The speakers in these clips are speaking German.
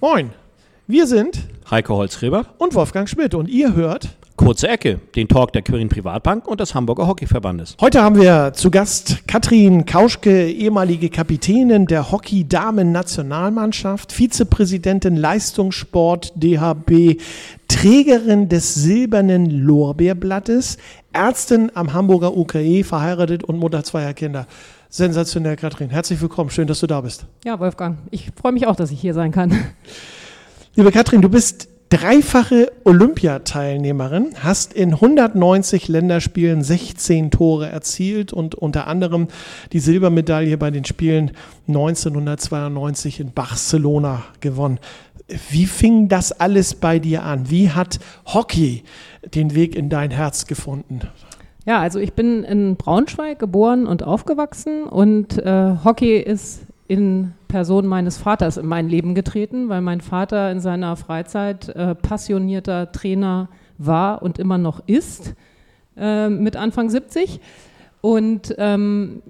Moin, wir sind Heiko Holzgräber. und Wolfgang Schmidt. Und ihr hört Kurze Ecke, den Talk der Quirin Privatbank und des Hamburger Hockeyverbandes. Heute haben wir zu Gast Katrin Kauschke, ehemalige Kapitänin der Hockey-Damen-Nationalmannschaft, Vizepräsidentin Leistungssport DHB, Trägerin des Silbernen Lorbeerblattes, Ärztin am Hamburger UKE, verheiratet und Mutter zweier Kinder. Sensationell, Katrin. Herzlich willkommen. Schön, dass du da bist. Ja, Wolfgang, ich freue mich auch, dass ich hier sein kann. Liebe Katrin, du bist dreifache Olympiateilnehmerin, hast in 190 Länderspielen 16 Tore erzielt und unter anderem die Silbermedaille bei den Spielen 1992 in Barcelona gewonnen. Wie fing das alles bei dir an? Wie hat Hockey den Weg in dein Herz gefunden? Ja, also ich bin in Braunschweig geboren und aufgewachsen und äh, Hockey ist in Person meines Vaters in mein Leben getreten, weil mein Vater in seiner Freizeit äh, passionierter Trainer war und immer noch ist, äh, mit Anfang 70. Und ähm,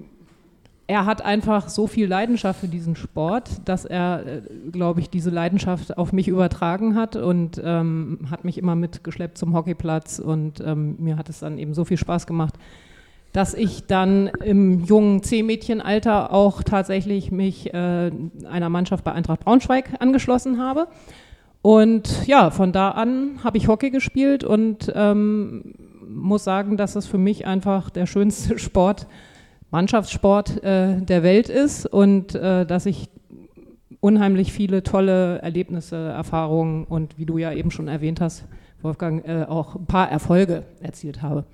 er hat einfach so viel Leidenschaft für diesen Sport, dass er, äh, glaube ich, diese Leidenschaft auf mich übertragen hat und ähm, hat mich immer mitgeschleppt zum Hockeyplatz und ähm, mir hat es dann eben so viel Spaß gemacht, dass ich dann im jungen C-Mädchenalter auch tatsächlich mich äh, einer Mannschaft bei Eintracht Braunschweig angeschlossen habe. Und ja, von da an habe ich Hockey gespielt und ähm, muss sagen, dass es für mich einfach der schönste Sport Mannschaftssport äh, der Welt ist und äh, dass ich unheimlich viele tolle Erlebnisse, Erfahrungen und wie du ja eben schon erwähnt hast, Wolfgang, äh, auch ein paar Erfolge erzielt habe.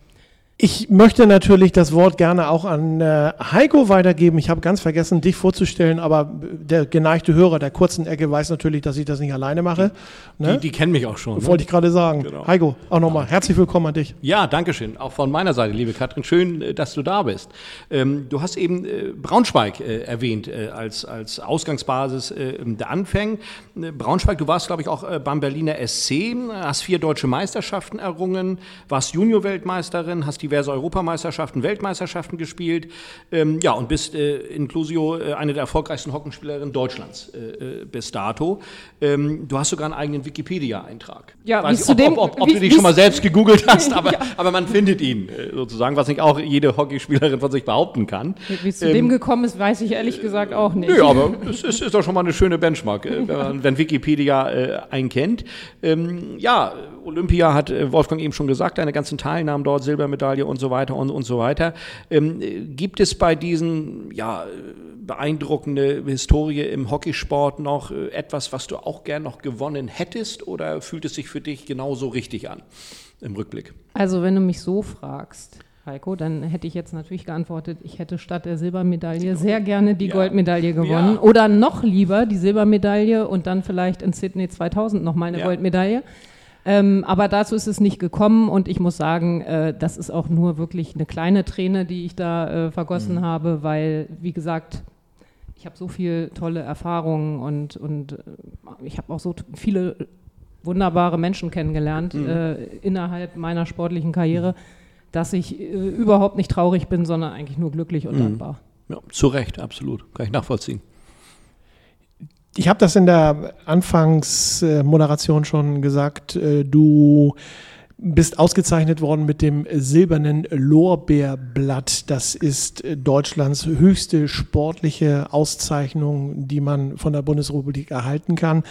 Ich möchte natürlich das Wort gerne auch an äh, Heiko weitergeben. Ich habe ganz vergessen, dich vorzustellen, aber der geneigte Hörer der kurzen Ecke weiß natürlich, dass ich das nicht alleine mache. Ne? Die, die, kennen mich auch schon. Ne? Wollte ich gerade sagen. Genau. Heiko, auch nochmal herzlich willkommen an dich. Ja, danke schön. Auch von meiner Seite, liebe Katrin. Schön, äh, dass du da bist. Ähm, du hast eben äh, Braunschweig äh, erwähnt äh, als, als Ausgangsbasis der Anfänge. Äh, Braunschweig, du warst, glaube ich, auch beim Berliner SC, hast vier deutsche Meisterschaften errungen, warst Junior-Weltmeisterin, hast diverse Europameisterschaften, Weltmeisterschaften gespielt. Ähm, ja, und bist äh, inclusio äh, eine der erfolgreichsten Hockenspielerinnen Deutschlands äh, äh, bis dato. Ähm, du hast sogar einen eigenen Wikipedia-Eintrag. Ja, Weiß nicht, ob, ob, ob, ob wie, du dich schon mal selbst gegoogelt hast, aber, ja. aber man findet ihn äh, sozusagen, was nicht auch jede Hockeyspielerin von sich behaupten kann. Wie es zu ähm, dem gekommen ist, weiß ich ehrlich gesagt auch nicht. Nö, aber es ist, ist doch schon mal eine schöne Benchmark, äh, wenn, man, wenn Wikipedia einen kennt. Ähm, ja, Olympia hat Wolfgang eben schon gesagt, deine ganzen Teilnahmen dort, Silbermedaille Medaille und so weiter und, und so weiter. Ähm, gibt es bei diesen ja, beeindruckende Historie im Hockeysport noch äh, etwas, was du auch gern noch gewonnen hättest oder fühlt es sich für dich genauso richtig an im Rückblick? Also wenn du mich so fragst, Heiko, dann hätte ich jetzt natürlich geantwortet, ich hätte statt der Silbermedaille sehr gerne die ja. Goldmedaille gewonnen ja. oder noch lieber die Silbermedaille und dann vielleicht in Sydney 2000 nochmal eine ja. Goldmedaille. Ähm, aber dazu ist es nicht gekommen und ich muss sagen, äh, das ist auch nur wirklich eine kleine Träne, die ich da äh, vergossen mhm. habe, weil, wie gesagt, ich habe so viele tolle Erfahrungen und, und äh, ich habe auch so viele wunderbare Menschen kennengelernt mhm. äh, innerhalb meiner sportlichen Karriere, mhm. dass ich äh, überhaupt nicht traurig bin, sondern eigentlich nur glücklich und mhm. dankbar. Ja, zu Recht, absolut. Kann ich nachvollziehen. Ich habe das in der Anfangsmoderation schon gesagt. Äh, du bist ausgezeichnet worden mit dem silbernen Lorbeerblatt. Das ist Deutschlands höchste sportliche Auszeichnung, die man von der Bundesrepublik erhalten kann.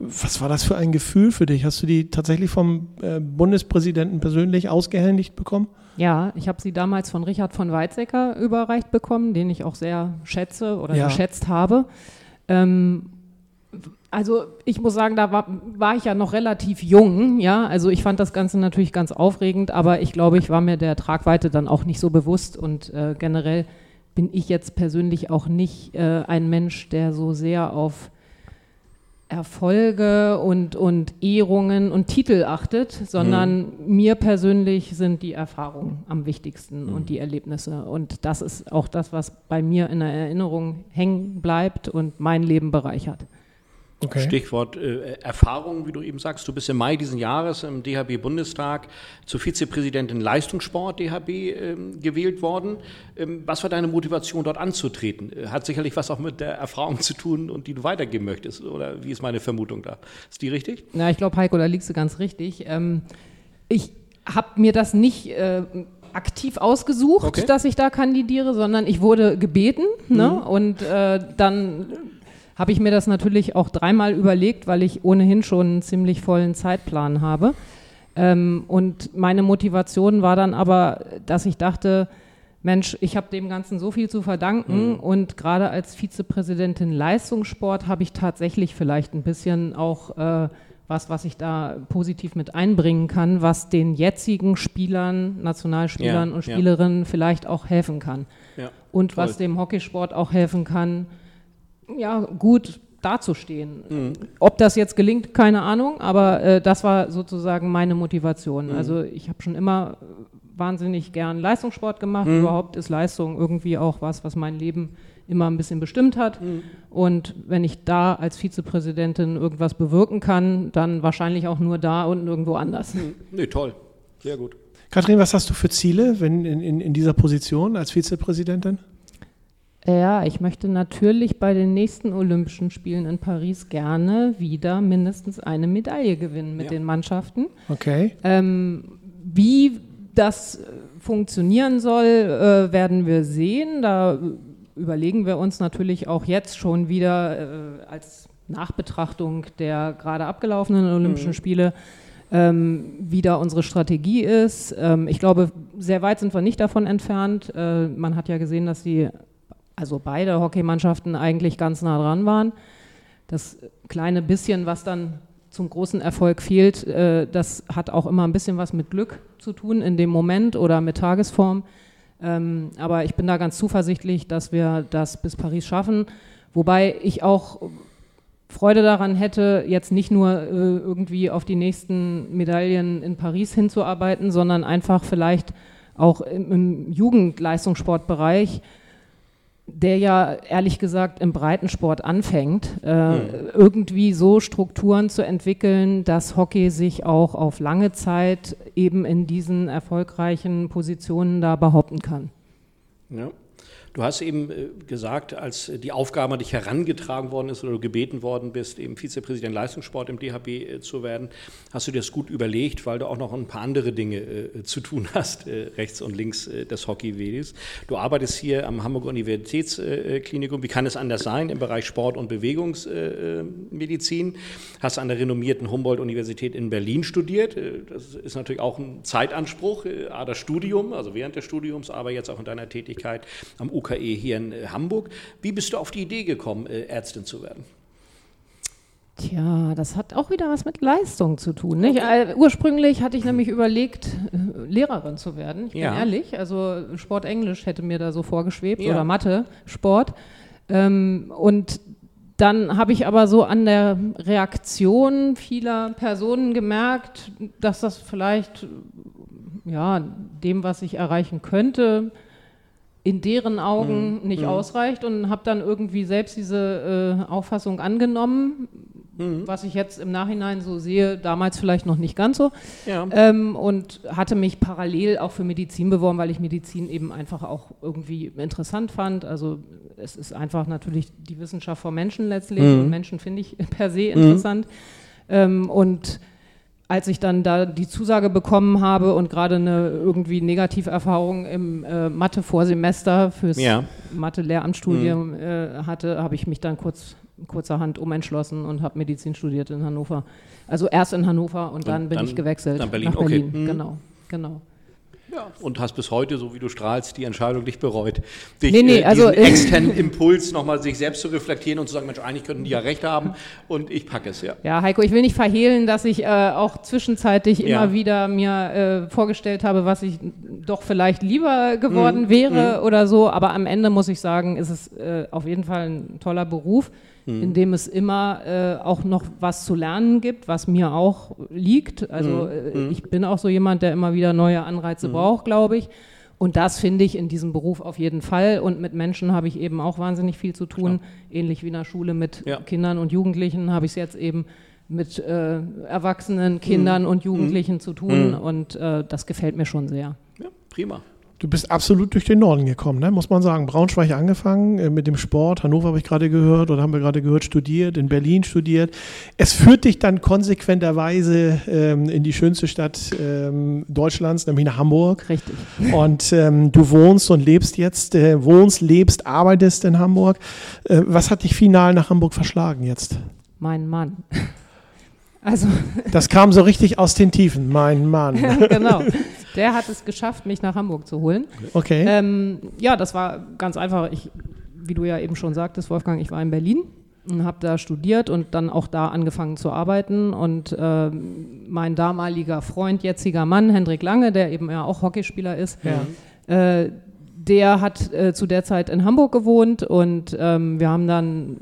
Was war das für ein Gefühl für dich? Hast du die tatsächlich vom äh, Bundespräsidenten persönlich ausgehändigt bekommen? Ja, ich habe sie damals von Richard von Weizsäcker überreicht bekommen, den ich auch sehr schätze oder ja. geschätzt habe. Ähm, also ich muss sagen, da war, war, ich ja noch relativ jung, ja. Also ich fand das Ganze natürlich ganz aufregend, aber ich glaube, ich war mir der Tragweite dann auch nicht so bewusst und äh, generell bin ich jetzt persönlich auch nicht äh, ein Mensch, der so sehr auf Erfolge und, und Ehrungen und Titel achtet, sondern mhm. mir persönlich sind die Erfahrungen am wichtigsten mhm. und die Erlebnisse. Und das ist auch das, was bei mir in der Erinnerung hängen bleibt und mein Leben bereichert. Okay. Stichwort äh, Erfahrung, wie du eben sagst. Du bist im Mai diesen Jahres im DHB-Bundestag zur Vizepräsidentin Leistungssport DHB ähm, gewählt worden. Ähm, was war deine Motivation, dort anzutreten? Äh, hat sicherlich was auch mit der Erfahrung zu tun und die du weitergeben möchtest. Oder wie ist meine Vermutung da? Ist die richtig? Ja, ich glaube, Heiko, da liegst du ganz richtig. Ähm, ich habe mir das nicht äh, aktiv ausgesucht, okay. dass ich da kandidiere, sondern ich wurde gebeten. Ne? Mhm. Und äh, dann habe ich mir das natürlich auch dreimal überlegt, weil ich ohnehin schon einen ziemlich vollen Zeitplan habe. Ähm, und meine Motivation war dann aber, dass ich dachte, Mensch, ich habe dem Ganzen so viel zu verdanken mhm. und gerade als Vizepräsidentin Leistungssport habe ich tatsächlich vielleicht ein bisschen auch äh, was, was ich da positiv mit einbringen kann, was den jetzigen Spielern, Nationalspielern ja, und Spielerinnen ja. vielleicht auch helfen kann. Ja, und toll. was dem Hockeysport auch helfen kann, ja, gut dazustehen. Mhm. Ob das jetzt gelingt, keine Ahnung, aber äh, das war sozusagen meine Motivation. Mhm. Also ich habe schon immer wahnsinnig gern Leistungssport gemacht. Mhm. Überhaupt ist Leistung irgendwie auch was, was mein Leben immer ein bisschen bestimmt hat. Mhm. Und wenn ich da als Vizepräsidentin irgendwas bewirken kann, dann wahrscheinlich auch nur da und nirgendwo anders. Mhm. Nee, toll. Sehr gut. Kathrin, was hast du für Ziele wenn in, in, in dieser Position als Vizepräsidentin? Ja, ich möchte natürlich bei den nächsten Olympischen Spielen in Paris gerne wieder mindestens eine Medaille gewinnen mit ja. den Mannschaften. Okay. Ähm, wie das funktionieren soll, äh, werden wir sehen. Da überlegen wir uns natürlich auch jetzt schon wieder äh, als Nachbetrachtung der gerade abgelaufenen Olympischen mhm. Spiele, ähm, wie da unsere Strategie ist. Ähm, ich glaube, sehr weit sind wir nicht davon entfernt. Äh, man hat ja gesehen, dass die also beide Hockeymannschaften eigentlich ganz nah dran waren. Das kleine bisschen, was dann zum großen Erfolg fehlt, äh, das hat auch immer ein bisschen was mit Glück zu tun in dem Moment oder mit Tagesform. Ähm, aber ich bin da ganz zuversichtlich, dass wir das bis Paris schaffen. Wobei ich auch Freude daran hätte, jetzt nicht nur äh, irgendwie auf die nächsten Medaillen in Paris hinzuarbeiten, sondern einfach vielleicht auch im, im Jugendleistungssportbereich der ja ehrlich gesagt im Breitensport anfängt, äh, mhm. irgendwie so Strukturen zu entwickeln, dass Hockey sich auch auf lange Zeit eben in diesen erfolgreichen Positionen da behaupten kann. Ja. Du hast eben äh, gesagt, als die Aufgabe an dich herangetragen worden ist oder du gebeten worden bist, eben Vizepräsident Leistungssport im DHB äh, zu werden, hast du dir das gut überlegt, weil du auch noch ein paar andere Dinge äh, zu tun hast, rechts und links des Hockeywedes. Du arbeitest hier am Hamburger Universitätsklinikum, wie kann es anders sein, im Bereich Sport- und Bewegungsmedizin, hast an der renommierten Humboldt-Universität in Berlin studiert. Das ist natürlich auch ein Zeitanspruch, A, das Studium, also während des Studiums, aber jetzt auch in deiner Tätigkeit am UKE hier in äh, Hamburg. Wie bist du auf die Idee gekommen, äh, Ärztin zu werden? Tja, das hat auch wieder was mit Leistung zu tun. Nicht? Äh, ursprünglich hatte ich nämlich überlegt, Lehrerin zu werden. Ich bin ja. ehrlich, also Sport Englisch hätte mir da so vorgeschwebt ja. oder Mathe, Sport. Ähm, und dann habe ich aber so an der Reaktion vieler Personen gemerkt, dass das vielleicht ja, dem, was ich erreichen könnte, in deren Augen mhm. nicht mhm. ausreicht und habe dann irgendwie selbst diese äh, Auffassung angenommen, mhm. was ich jetzt im Nachhinein so sehe, damals vielleicht noch nicht ganz so. Ja. Ähm, und hatte mich parallel auch für Medizin beworben, weil ich Medizin eben einfach auch irgendwie interessant fand. Also es ist einfach natürlich die Wissenschaft vom Menschen letztlich mhm. und Menschen finde ich per se mhm. interessant. Ähm, und als ich dann da die Zusage bekommen habe und gerade eine irgendwie Negativerfahrung im äh, Mathe-Vorsemester fürs ja. Mathe-Lehramtsstudium mhm. äh, hatte, habe ich mich dann kurz kurzerhand umentschlossen und habe Medizin studiert in Hannover. Also erst in Hannover und, und dann bin dann, ich gewechselt dann Berlin. nach Berlin. Okay. Mhm. Genau, genau. Ja. Und hast bis heute, so wie du strahlst, die Entscheidung nicht bereut, dich, nee, nee, äh, also externen Impuls nochmal sich selbst zu reflektieren und zu sagen, Mensch, eigentlich könnten die ja recht haben und ich packe es, ja. Ja, Heiko, ich will nicht verhehlen, dass ich äh, auch zwischenzeitlich ja. immer wieder mir äh, vorgestellt habe, was ich doch vielleicht lieber geworden mhm. wäre mhm. oder so, aber am Ende muss ich sagen, ist es äh, auf jeden Fall ein toller Beruf mhm. in dem es immer äh, auch noch was zu lernen gibt, was mir auch liegt. Also mhm. äh, mhm. ich bin auch so jemand, der immer wieder neue Anreize mhm. braucht, glaube ich. Und das finde ich in diesem Beruf auf jeden Fall. Und mit Menschen habe ich eben auch wahnsinnig viel zu tun. Ähnlich wie in der Schule mit Ja. Kindern und Jugendlichen habe ich es jetzt eben mit äh, Erwachsenen, Kindern und Jugendlichen zu tun. Und äh, das gefällt mir schon sehr. Ja, prima. Du bist absolut durch den Norden gekommen, ne? muss man sagen. Braunschweig angefangen äh, mit dem Sport, Hannover habe ich gerade gehört oder haben wir gerade gehört, studiert, in Berlin studiert. Es führt dich dann konsequenterweise ähm, in die schönste Stadt ähm, Deutschlands, nämlich nach Hamburg. Richtig. Und ähm, du wohnst und lebst jetzt, äh, wohnst, lebst, arbeitest in Hamburg. Äh, was hat dich final nach Hamburg verschlagen jetzt? Mein Mann. Also Das kam so richtig aus den Tiefen, mein Mann. genau. Der hat es geschafft, mich nach Hamburg zu holen. Okay. Ähm, ja, das war ganz einfach. Ich, wie du ja eben schon sagtest, Wolfgang, ich war in Berlin und habe da studiert und dann auch da angefangen zu arbeiten. Und ähm, mein damaliger Freund, jetziger Mann, Hendrik Lange, der eben ja auch Hockeyspieler ist, Ja. äh, der hat äh, zu der Zeit in Hamburg gewohnt und ähm, wir haben dann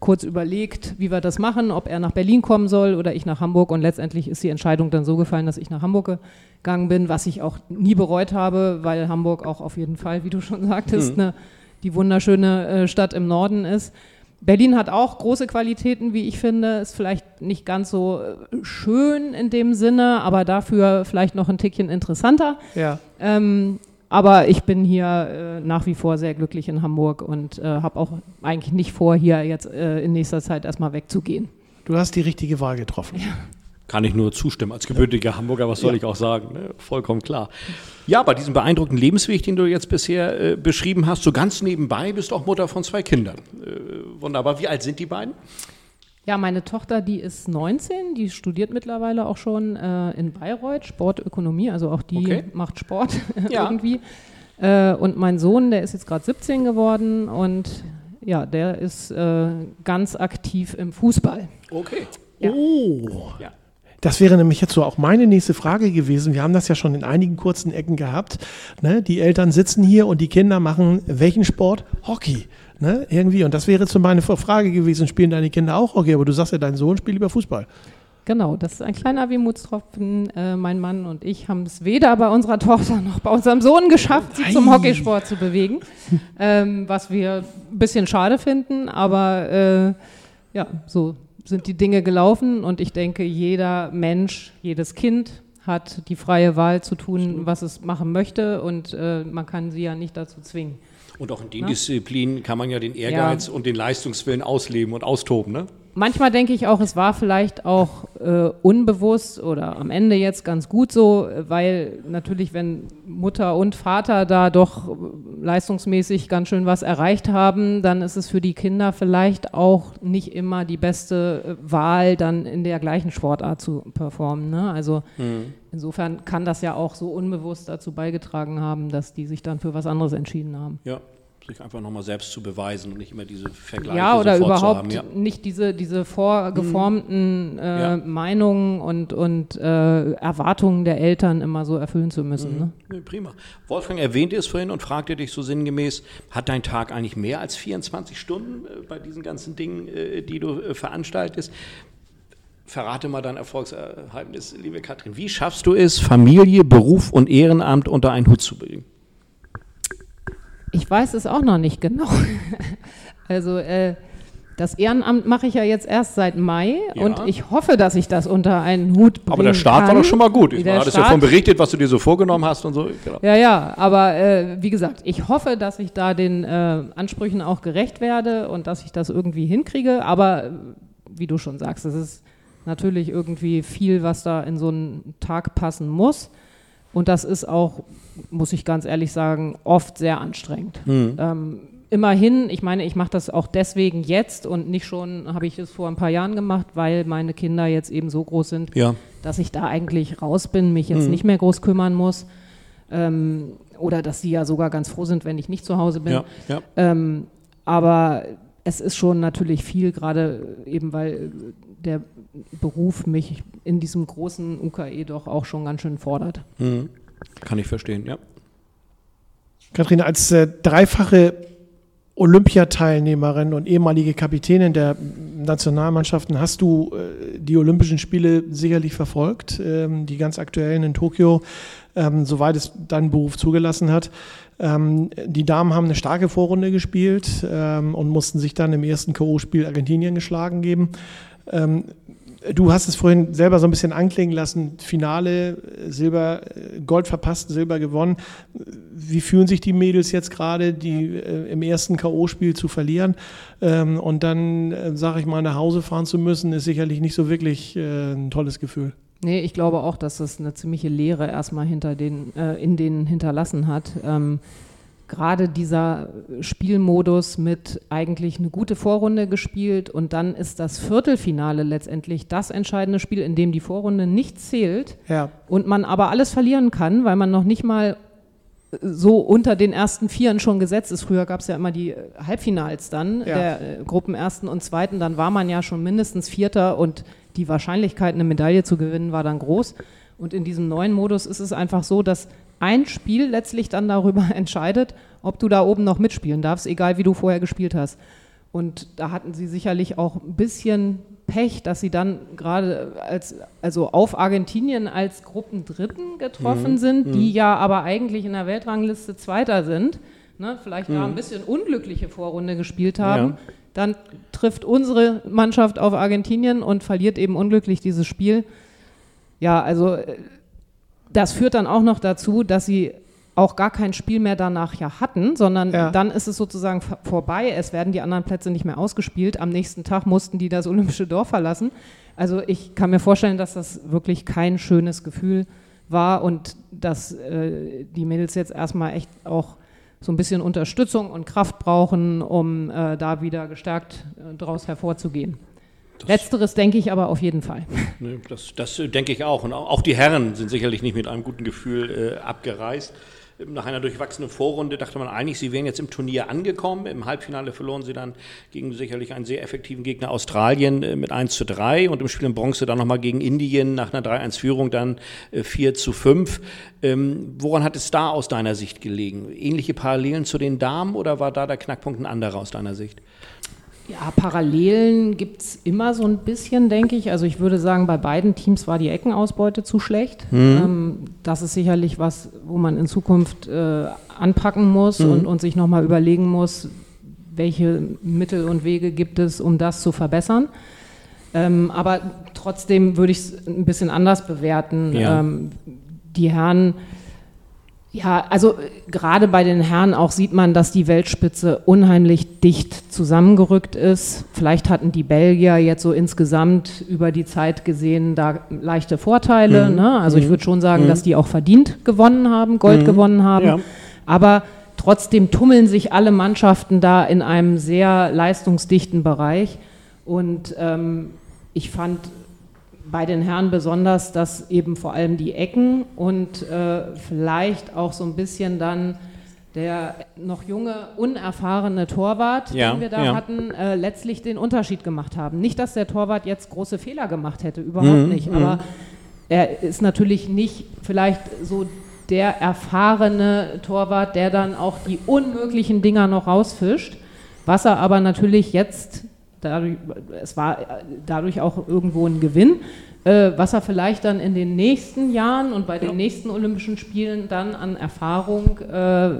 kurz überlegt, wie wir das machen, ob er nach Berlin kommen soll oder ich nach Hamburg. Und letztendlich ist die Entscheidung dann so gefallen, dass ich nach Hamburg gegangen bin, was ich auch nie bereut habe, weil Hamburg auch auf jeden Fall, wie du schon sagtest, ne, die wunderschöne äh, Stadt im Norden ist. Berlin hat auch große Qualitäten, wie ich finde. Ist vielleicht nicht ganz so äh, schön in dem Sinne, aber dafür vielleicht noch ein Tickchen interessanter. ja. Ähm, aber ich bin hier äh, nach wie vor sehr glücklich in Hamburg und äh, habe auch eigentlich nicht vor, hier jetzt äh, in nächster Zeit erstmal wegzugehen. Du hast die richtige Wahl getroffen. Kann ich nur zustimmen. Als gebürtiger Hamburger, was soll ich auch sagen? Ne? Vollkommen klar. Ja, bei diesem beeindruckenden Lebensweg, den du jetzt bisher äh, beschrieben hast, so ganz nebenbei bist du auch Mutter von zwei Kindern. Äh, wunderbar. Wie alt sind die beiden? Ja, meine Tochter, die ist 19, die studiert mittlerweile auch schon äh, in Bayreuth Sportökonomie, also auch die Okay. macht Sport Ja. irgendwie. Äh, und mein Sohn, der ist jetzt gerade 17 geworden und ja, der ist äh, ganz aktiv im Fußball. Okay. Ja. Oh. Ja. Das wäre nämlich jetzt so auch meine nächste Frage gewesen. Wir haben das ja schon in einigen kurzen Ecken gehabt. Ne? Die Eltern sitzen hier und die Kinder machen welchen Sport? Hockey. Ne? Irgendwie. Und das wäre jetzt so meine Frage gewesen. Spielen deine Kinder auch Hockey? Aber du sagst ja, dein Sohn spielt lieber Fußball. Genau, das ist ein kleiner Wehmutstropfen. Äh, mein Mann und ich haben es weder bei unserer Tochter noch bei unserem Sohn geschafft, sie zum Ei. Hockeysport zu bewegen, ähm, was wir ein bisschen schade finden, aber äh, ja, so sind die Dinge gelaufen und ich denke, jeder Mensch, jedes Kind hat die freie Wahl zu tun, was es machen möchte und äh, man kann sie ja nicht dazu zwingen. Und auch in den Disziplinen kann man ja den Ehrgeiz und den Leistungswillen ausleben und austoben, ne? Manchmal denke ich auch, es war vielleicht auch äh, unbewusst oder am Ende jetzt ganz gut so, weil natürlich, wenn Mutter und Vater da doch leistungsmäßig ganz schön was erreicht haben, dann ist es für die Kinder vielleicht auch nicht immer die beste Wahl, dann in der gleichen Sportart zu performen. Ne? Also insofern kann das ja auch so unbewusst dazu beigetragen haben, dass die sich dann für was anderes entschieden haben. Ja. Sich einfach nochmal selbst zu beweisen und nicht immer diese Vergleiche Ja, oder überhaupt zu haben. Ja. nicht diese, diese vorgeformten äh, Ja. Meinungen und, und äh, Erwartungen der Eltern immer so erfüllen zu müssen. Ne? Ja, prima. Wolfgang erwähnte es vorhin und fragte dich so sinngemäß, hat dein Tag eigentlich mehr als 24 Stunden äh, bei diesen ganzen Dingen, äh, die du äh, veranstaltest? Verrate mal dein Erfolgsgeheimnis, liebe Katrin. Wie schaffst du es, Familie, Beruf und Ehrenamt unter einen Hut zu bringen? Ich weiß es auch noch nicht genau. also äh, das Ehrenamt mache ich ja jetzt erst seit Mai Ja. und ich hoffe, dass ich das unter einen Hut bringen Aber der Start kann. war doch schon mal gut. Ich Der hattest ja davon berichtet, was du dir so vorgenommen hast und so. Genau. Ja, ja, aber äh, wie gesagt, ich hoffe, dass ich da den äh, Ansprüchen auch gerecht werde und dass ich das irgendwie hinkriege. Aber äh, wie du schon sagst, es ist natürlich irgendwie viel, was da in so einen Tag passen muss. Und das ist auch, muss ich ganz ehrlich sagen, oft sehr anstrengend. Ähm, immerhin, ich meine, ich mache das auch deswegen jetzt und nicht schon, habe ich es vor ein paar Jahren gemacht, weil meine Kinder jetzt eben so groß sind, Ja. dass ich da eigentlich raus bin, mich jetzt nicht mehr groß kümmern muss. Ähm, oder dass sie ja sogar ganz froh sind, wenn ich nicht zu Hause bin. Ja, ja. Ähm, aber es ist schon natürlich viel, gerade eben weil der Beruf mich in diesem großen UKE doch auch schon ganz schön fordert. Mhm. Kann ich verstehen, ja. Katrin, als äh, dreifache Olympiateilnehmerin und ehemalige Kapitänin der Nationalmannschaften hast du äh, die Olympischen Spiele sicherlich verfolgt, ähm, die ganz aktuellen in Tokio, ähm, soweit es dein Beruf zugelassen hat. Ähm, die Damen haben eine starke Vorrunde gespielt ähm, und mussten sich dann im ersten K.O.-Spiel Argentinien geschlagen geben. Ähm, du hast es vorhin selber so ein bisschen anklingen lassen. Finale, Silber, Gold verpasst, Silber gewonnen. Wie fühlen sich die Mädels jetzt gerade, die äh, im ersten K.O.-Spiel zu verlieren ähm, und dann, äh, sage ich mal, nach Hause fahren zu müssen, ist sicherlich nicht so wirklich äh, ein tolles Gefühl. Nee, ich glaube auch, dass das eine ziemliche Leere erstmal hinter den, äh, in denen hinterlassen hat. Ähm, Gerade dieser Spielmodus mit eigentlich eine gute Vorrunde gespielt und dann ist das Viertelfinale letztendlich das entscheidende Spiel, in dem die Vorrunde nicht zählt Ja. und man aber alles verlieren kann, weil man noch nicht mal so unter den ersten Vieren schon gesetzt ist. Früher gab es ja immer die äh, Halbfinals dann, Ja. der äh, Gruppen ersten und zweiten, dann war man ja schon mindestens Vierter und die Wahrscheinlichkeit, eine Medaille zu gewinnen, war dann groß. Und in diesem neuen Modus ist es einfach so, dass ein Spiel letztlich dann darüber entscheidet, ob du da oben noch mitspielen darfst, egal wie du vorher gespielt hast. Und da hatten sie sicherlich auch ein bisschen Pech, dass sie dann gerade als, also auf Argentinien als Gruppendritten getroffen Mhm. sind, die ja aber eigentlich in der Weltrangliste Zweiter sind. Ne, vielleicht da ein bisschen unglückliche Vorrunde gespielt haben. Mhm. Ja. Dann trifft unsere Mannschaft auf Argentinien und verliert eben unglücklich dieses Spiel. Ja, also äh, das führt dann auch noch dazu, dass sie auch gar kein Spiel mehr danach ja hatten, sondern Ja. dann ist es sozusagen vor- vorbei. Es werden die anderen Plätze nicht mehr ausgespielt. Am nächsten Tag mussten die das olympische Dorf verlassen. Also ich kann mir vorstellen, dass das wirklich kein schönes Gefühl war und dass äh, die Mädels jetzt erstmal echt auch so ein bisschen Unterstützung und Kraft brauchen, um äh, da wieder gestärkt äh, draus hervorzugehen. Letzteres denke ich aber auf jeden Fall. Das, das äh, denke ich auch. Und auch auch die Herren sind sicherlich nicht mit einem guten Gefühl äh, abgereist. Nach einer durchwachsenen Vorrunde dachte man eigentlich, sie wären jetzt im Turnier angekommen. Im Halbfinale verloren sie dann gegen sicherlich einen sehr effektiven Gegner Australien äh, mit 1 zu 3 und im Spiel in Bronze dann nochmal gegen Indien nach einer 3-1-Führung dann äh, 4 zu 5. Ähm, woran hat es da aus deiner Sicht gelegen? Ähnliche Parallelen zu den Damen oder war da der Knackpunkt ein anderer aus deiner Sicht? Ja, Parallelen gibt es immer so ein bisschen, denke ich. Also ich würde sagen, bei beiden Teams war die Eckenausbeute zu schlecht. Ähm, das ist sicherlich was, wo man in Zukunft äh, anpacken muss und, und sich nochmal überlegen muss, welche Mittel und Wege gibt es, um das zu verbessern. Ähm, aber trotzdem würde ich es ein bisschen anders bewerten. Ja. Ähm, die Herren, ja, also äh, gerade bei den Herren auch sieht man, dass die Weltspitze unheimlich dicht zusammengerückt ist. Vielleicht hatten die Belgier jetzt so insgesamt über die Zeit gesehen da leichte Vorteile. Ne? Also ich würde schon sagen, dass die auch verdient gewonnen haben, Gold gewonnen haben. Ja. Aber trotzdem tummeln sich alle Mannschaften da in einem sehr leistungsdichten Bereich. Und ähm, ich fand bei den Herren besonders, dass eben vor allem die Ecken und äh, vielleicht auch so ein bisschen dann der noch junge, unerfahrene Torwart, Ja, den wir da ja. hatten, äh, letztlich den Unterschied gemacht haben. Nicht, dass der Torwart jetzt große Fehler gemacht hätte, überhaupt nicht, aber er ist natürlich nicht vielleicht so der erfahrene Torwart, der dann auch die unmöglichen Dinger noch rausfischt, was er aber natürlich jetzt, dadurch, es war äh, dadurch auch irgendwo ein Gewinn, äh, was er vielleicht dann in den nächsten Jahren und bei den nächsten Olympischen Spielen dann an Erfahrung äh,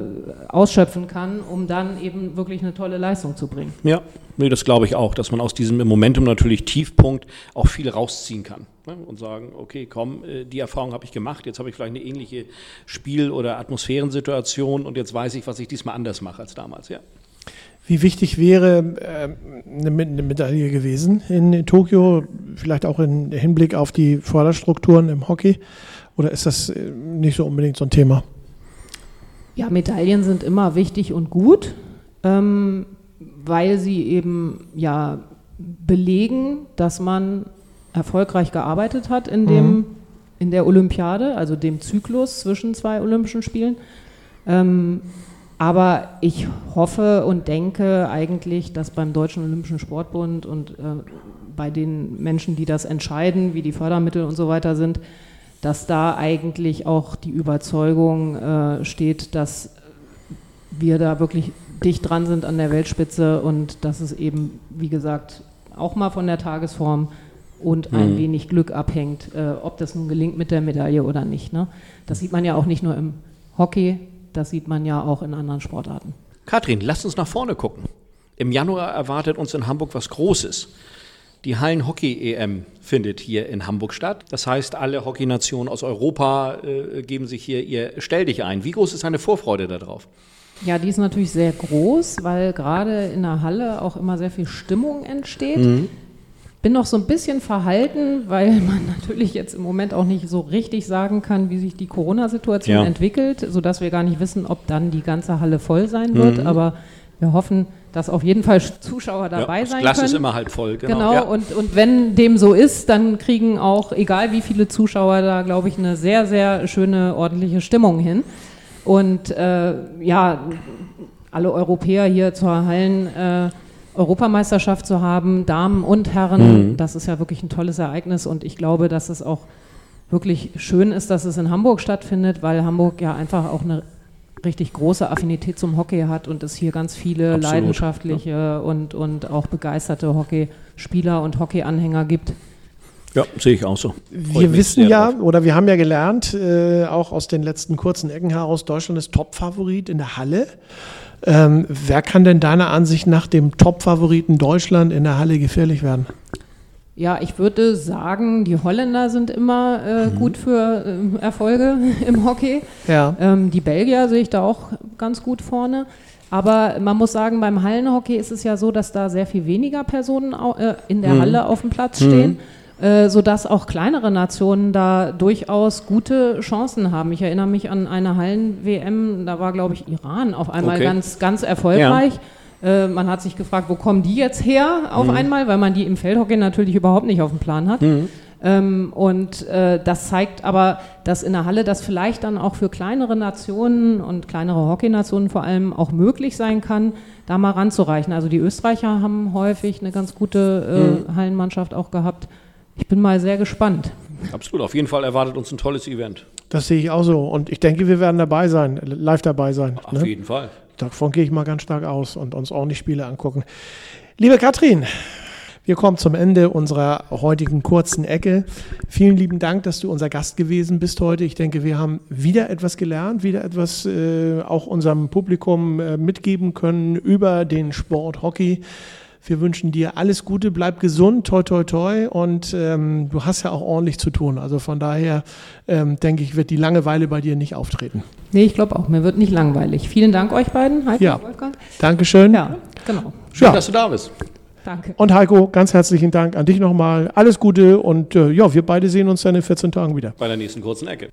ausschöpfen kann, um dann eben wirklich eine tolle Leistung zu bringen. Ja, nee, das glaube ich auch, dass man aus diesem Momentum natürlich Tiefpunkt auch viel rausziehen kann. Ne? Und sagen, okay, komm, äh, die Erfahrung habe ich gemacht, jetzt habe ich vielleicht eine ähnliche Spiel- oder Atmosphärensituation und jetzt weiß ich, was ich diesmal anders mache als damals, ja. Wie wichtig wäre ähm, eine, Me- eine Medaille gewesen in Tokio, vielleicht auch im Hinblick auf die Förderstrukturen im Hockey? Oder ist das äh, nicht so unbedingt so ein Thema? Ja, Medaillen sind immer wichtig und gut, ähm, weil sie eben ja belegen, dass man erfolgreich gearbeitet hat in, dem, in der Olympiade, also dem Zyklus zwischen zwei Olympischen Spielen. Ähm, aber ich hoffe und denke eigentlich, dass beim Deutschen Olympischen Sportbund und äh, bei den Menschen, die das entscheiden, wie die Fördermittel und so weiter sind, dass da eigentlich auch die Überzeugung äh, steht, dass wir da wirklich dicht dran sind an der Weltspitze und dass es eben, wie gesagt, auch mal von der Tagesform und ein wenig Glück abhängt, äh, ob das nun gelingt mit der Medaille oder nicht. Ne? Das sieht man ja auch nicht nur im Hockey, das sieht man ja auch in anderen Sportarten. Katrin, lass uns nach vorne gucken. Im Januar erwartet uns in Hamburg was Großes. Die Hallen-Hockey-EM findet hier in Hamburg statt. Das heißt, alle Hockeynationen aus Europa äh, geben sich hier ihr Stell dich ein. Wie groß ist deine Vorfreude darauf? Ja, die ist natürlich sehr groß, weil gerade in der Halle auch immer sehr viel Stimmung entsteht. Mhm. Bin noch so ein bisschen verhalten, weil man natürlich jetzt im Moment auch nicht so richtig sagen kann, wie sich die Corona-Situation ja. entwickelt, sodass wir gar nicht wissen, ob dann die ganze Halle voll sein wird. Mhm. Aber wir hoffen, dass auf jeden Fall Zuschauer dabei ja, sein Glas können. Das ist immer halb voll, genau. Genau, ja. und, und wenn dem so ist, dann kriegen auch, egal wie viele Zuschauer da, glaube ich, eine sehr, sehr schöne, ordentliche Stimmung hin. Und äh, ja, alle Europäer hier zur Hallen. Äh, Europameisterschaft zu haben, Damen und Herren, mhm. das ist ja wirklich ein tolles Ereignis und ich glaube, dass es auch wirklich schön ist, dass es in Hamburg stattfindet, weil Hamburg ja einfach auch eine richtig große Affinität zum Hockey hat und es hier ganz viele Absolut, leidenschaftliche ja. und, und auch begeisterte Hockeyspieler und Hockeyanhänger gibt. Ja, sehe ich auch so. Freut wir wissen ja drauf. oder wir haben ja gelernt, äh, auch aus den letzten kurzen Ecken heraus, Deutschland ist Topfavorit in der Halle. Ähm, wer kann denn deiner Ansicht nach dem Topfavoriten Deutschland in der Halle gefährlich werden? Ja, ich würde sagen, die Holländer sind immer äh, mhm. gut für äh, Erfolge im Hockey. Ja. Ähm, die Belgier sehe ich da auch ganz gut vorne. Aber man muss sagen, beim Hallenhockey ist es ja so, dass da sehr viel weniger Personen äh, in der mhm. Halle auf dem Platz stehen. Mhm. Äh, sodass auch kleinere Nationen da durchaus gute Chancen haben. Ich erinnere mich an eine Hallen-WM, da war, glaube ich, Iran auf einmal okay. ganz, ganz erfolgreich. Ja. Äh, man hat sich gefragt, wo kommen die jetzt her auf mhm. einmal, weil man die im Feldhockey natürlich überhaupt nicht auf dem Plan hat. Mhm. Ähm, und äh, das zeigt aber, dass in der Halle das vielleicht dann auch für kleinere Nationen und kleinere Hockeynationen vor allem auch möglich sein kann, da mal ranzureichen. Also die Österreicher haben häufig eine ganz gute äh, mhm. Hallenmannschaft auch gehabt. Ich bin mal sehr gespannt. Absolut, auf jeden Fall erwartet uns ein tolles Event. Das sehe ich auch so. Und ich denke, wir werden dabei sein, live dabei sein. Auf ne? jeden Fall. Davon gehe ich mal ganz stark aus und uns auch die Spiele angucken. Liebe Katrin, wir kommen zum Ende unserer heutigen kurzen Ecke. Vielen lieben Dank, dass du unser Gast gewesen bist heute. Ich denke, wir haben wieder etwas gelernt, wieder etwas äh, auch unserem Publikum äh, mitgeben können über den Sport Hockey. Wir wünschen dir alles Gute, bleib gesund, toi, toi, toi. Und ähm, du hast ja auch ordentlich zu tun. Also von daher ähm, denke ich, wird die Langeweile bei dir nicht auftreten. Nee, ich glaube auch, mir wird nicht langweilig. Vielen Dank euch beiden, Heiko ja. Wolfgang. Dankeschön. Ja, genau. Schön, ja. dass du da bist. Danke. Und Heiko, ganz herzlichen Dank an dich nochmal. Alles Gute und äh, ja, wir beide sehen uns dann in 14 Tagen wieder. Bei der nächsten kurzen Ecke.